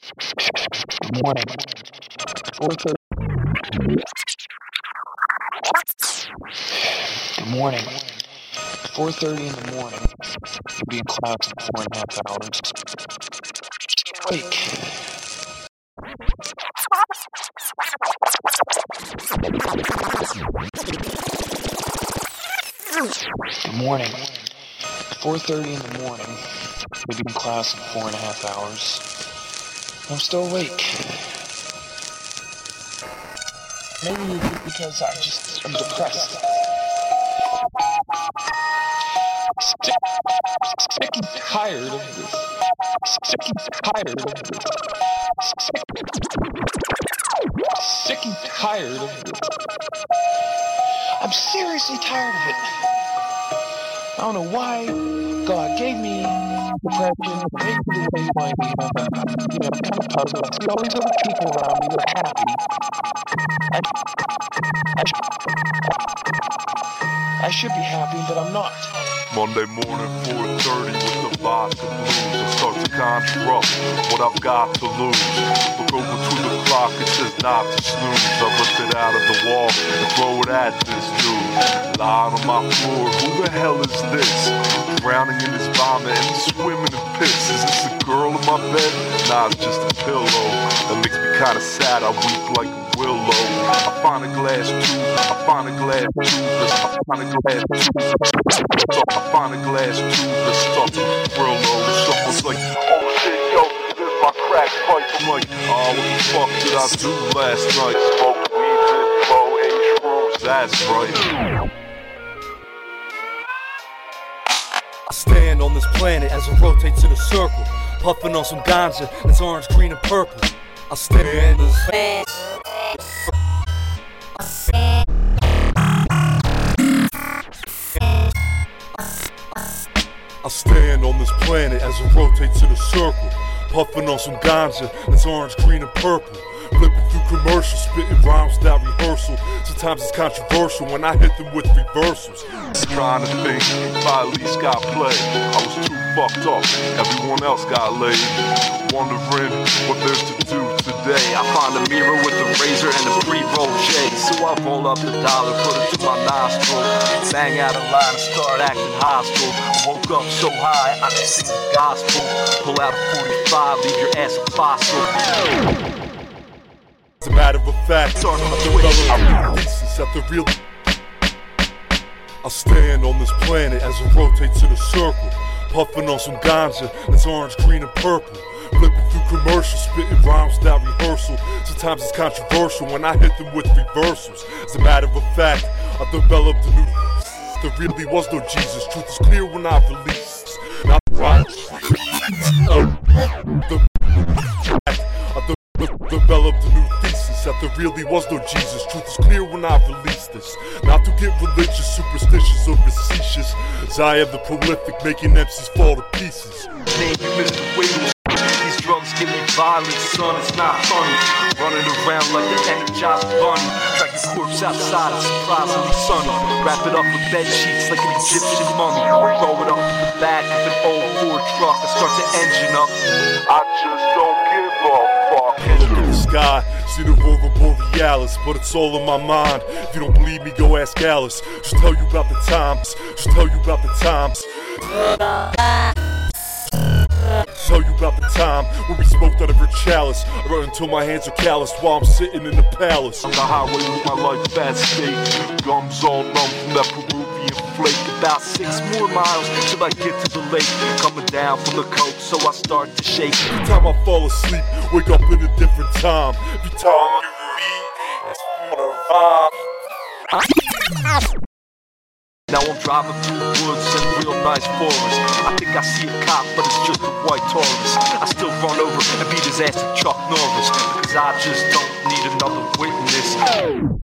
Good morning. 4:30. Good morning. 4:30 in the morning. I'll be in class in four and a half hours. Awake. Good morning. 4:30 in the morning. I'll be in class in four and a half hours. I'm still awake. Maybe it's because I just am depressed. Sick, sick and tired of this. Sick and tired of this. Sick, sick and tired of this. I'm seriously tired of it. I don't know why God gave me depression, gave me way my, you know, kind of puzzle. I see all these other people around me that are happy. I, I, I should be happy, but I'm not. Monday morning, 4.30 with the vodka blues. I start to construct what I've got to lose. Look over to the clock, it says not to snooze. I lift it out of the wall and throw it at this dude. Lying on my floor, who the hell is this? Drowning in his vomit and swimming in piss. Is this a girl in my bed? Nah, it's just a pillow. That makes me kinda sad, I weep like a willow. I find a glass tube, I find a glass tube, I find a glass tube. I find a glass tube that's stuffed with Brillo. Someone's like, oh shit, yo, there's my crack pipe. I'm like, oh, what the fuck did I do last night? That's right. I stand on this planet as it rotates in a circle, puffing on some ganja that's orange, green, and purple. I stand as I stand on this planet as it rotates in a circle, puffing on some ganja that's orange, green, and purple. Flipping through commercials, spitting rhymes without rehearsal. Sometimes it's controversial when I hit them with reversals. Trying to think if I at least got play. I was too fucked up, everyone else got laid. Wondering what there's to do today. I find a mirror with a razor and a pre-roll J. So I roll up the dollar, put it to my nostril. Bang out a line and start acting hostile. I woke up so high I could sing the gospel. Pull out a 45, leave your ass a fossil. As a matter of fact, I'm a developed a thesis that the real. I stand on this planet as it rotates in a circle, puffing on some ganja that's orange, green, and purple. Flipping through commercials, spitting rhymes without rehearsal. Sometimes it's controversial when I hit them with reversals. As a matter of fact, I developed a new. There really was no Jesus. Truth is clear when I release. Really was no Jesus. Truth is clear when I release this. Not to get religious, superstitious, or facetious. As I am the prolific, making MCs fall to pieces. Name you Mr. Wiggles. These drugs give me violence, son. It's not funny. Running around like the Energizer bunny. Drag your corpse outside, it's surprisingly sunny. Wrap it up with bed sheets like an Egyptian mummy. Throw it up in the back of an old Ford truck and start the engine up. I just don't give a fuck. Look at the sky, aurora borealis, but it's all in my mind. If you don't believe me, go ask Alice. She'll tell you about the times. She'll tell you about the times. Tell you about the time when we smoked out of her chalice. I run until my hands are calloused while I'm sitting in the palace. On the highway with my life at stake. Gums all numb from that flake. About six more miles till I get to the lake. Coming down from the coast, so I start to shake. Every time I fall asleep, wake up in a different time. Every time you read, it's for the vibe. Now I'm driving through woods and real nice forest. I think I see a cop, but it's just a white Taurus. I still run over and beat his ass to Chuck Norris because I just don't need another witness.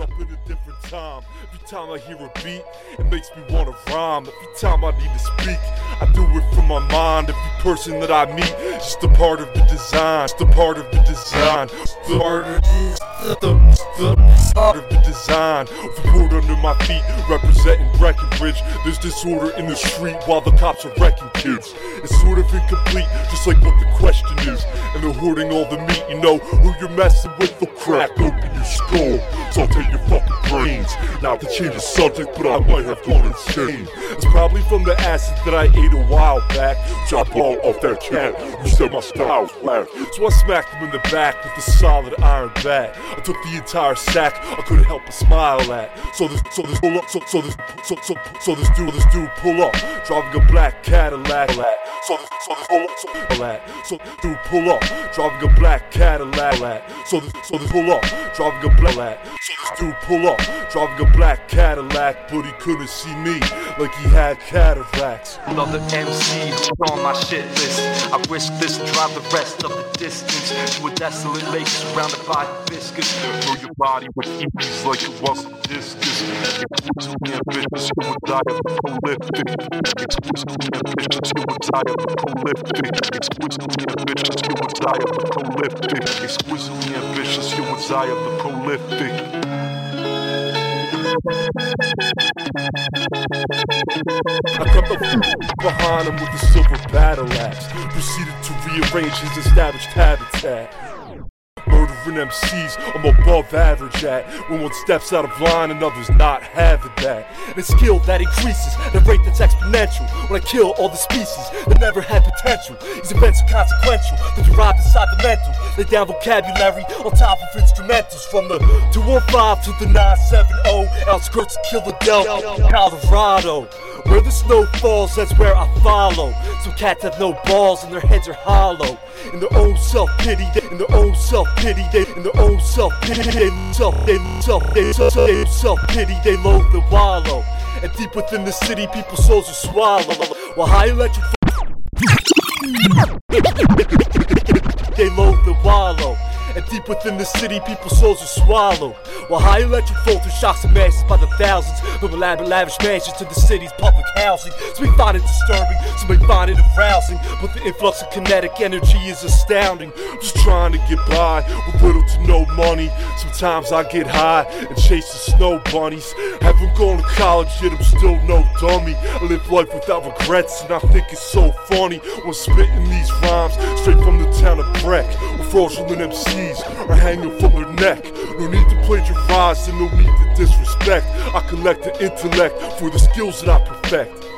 Up in a different time. Every time I hear a beat, it makes me wanna rhyme. Every time I need to speak, I do it from my mind. Every person that I meet, just a part of the design. Just a part of the design. The part of the, the, the part of the design. Of the road under my feet, representing Breckenridge. There's disorder in the street while the cops are wrecking kids. It's sort of incomplete, just like what the question is. And they're hoarding all the meat, you know who you're messing with. They'll crack open your skull, saute your fucking brains. Not to change the subject, but I might have gone insane. It's probably from the acid that I ate a while back. Chop all off that cat, you said my style's whack. So I smacked him in the back with a solid iron bat. I took the entire sack, I couldn't help but smile at. So this, so this pull up, so, so this, so, so, so this dude, this dude pull up, driving a black Cadillac. So this, so this pull up, so, so dude pull up, driving a black Cadillac. So this, so this pull up, driving a black. So this dude pull up, driving a black Cadillac, but he couldn't see me like he had cataracts. Another MC who's on my shit list. I risk this and drive the rest of the distance to a desolate lake surrounded by hibiscus. Throw your body with EPs like it was a discus. Exclusively ambitious, you would die of prolific. Exclusively ambitious, the prolific. Exclusively ambitious, you of the prolific. Exquisitely ambitious, you of the prolific. I cut the f- behind him with a silver battle axe. Proceeded to rearrange his established habitat. Murdering MCs, I'm above average at. When one steps out of line and others not having that. And skill that increases, the rate that's exponential. When I kill all the species that never had potential. These events are consequential, they're derived inside the mental. Lay down vocabulary on top of instrumentals from the 215 to the 970. Outskirts of Philadelphia, Colorado. Where the snow falls, that's where I follow. Some cats have no balls and their heads are hollow. In their own self pity, in their own self pity, they in their own self pity, they self, they self, they self, self pity, they loathe the wallow. And deep within the city, people's souls are swallowed. While high electric, they loathe the wallow. And deep within the city, people's souls are swallowed. While high electric voltage shocks the masses by the thousands. From elaborate lavish mansions to the city's public housing. Some may find it disturbing, some may find it arousing. But the influx of kinetic energy is astounding. Just trying to get by with little to no money. Sometimes I get high and chase the snow bunnies. Haven't gone to college yet, I'm still no dummy. I live life without regrets, and I think it's so funny when spitting these rhymes straight from the town of Breck. Where fraudulent MCs are hanging from their neck. No need to plagiarize and no need to disrespect. I collect the intellect for the skills that I perfect.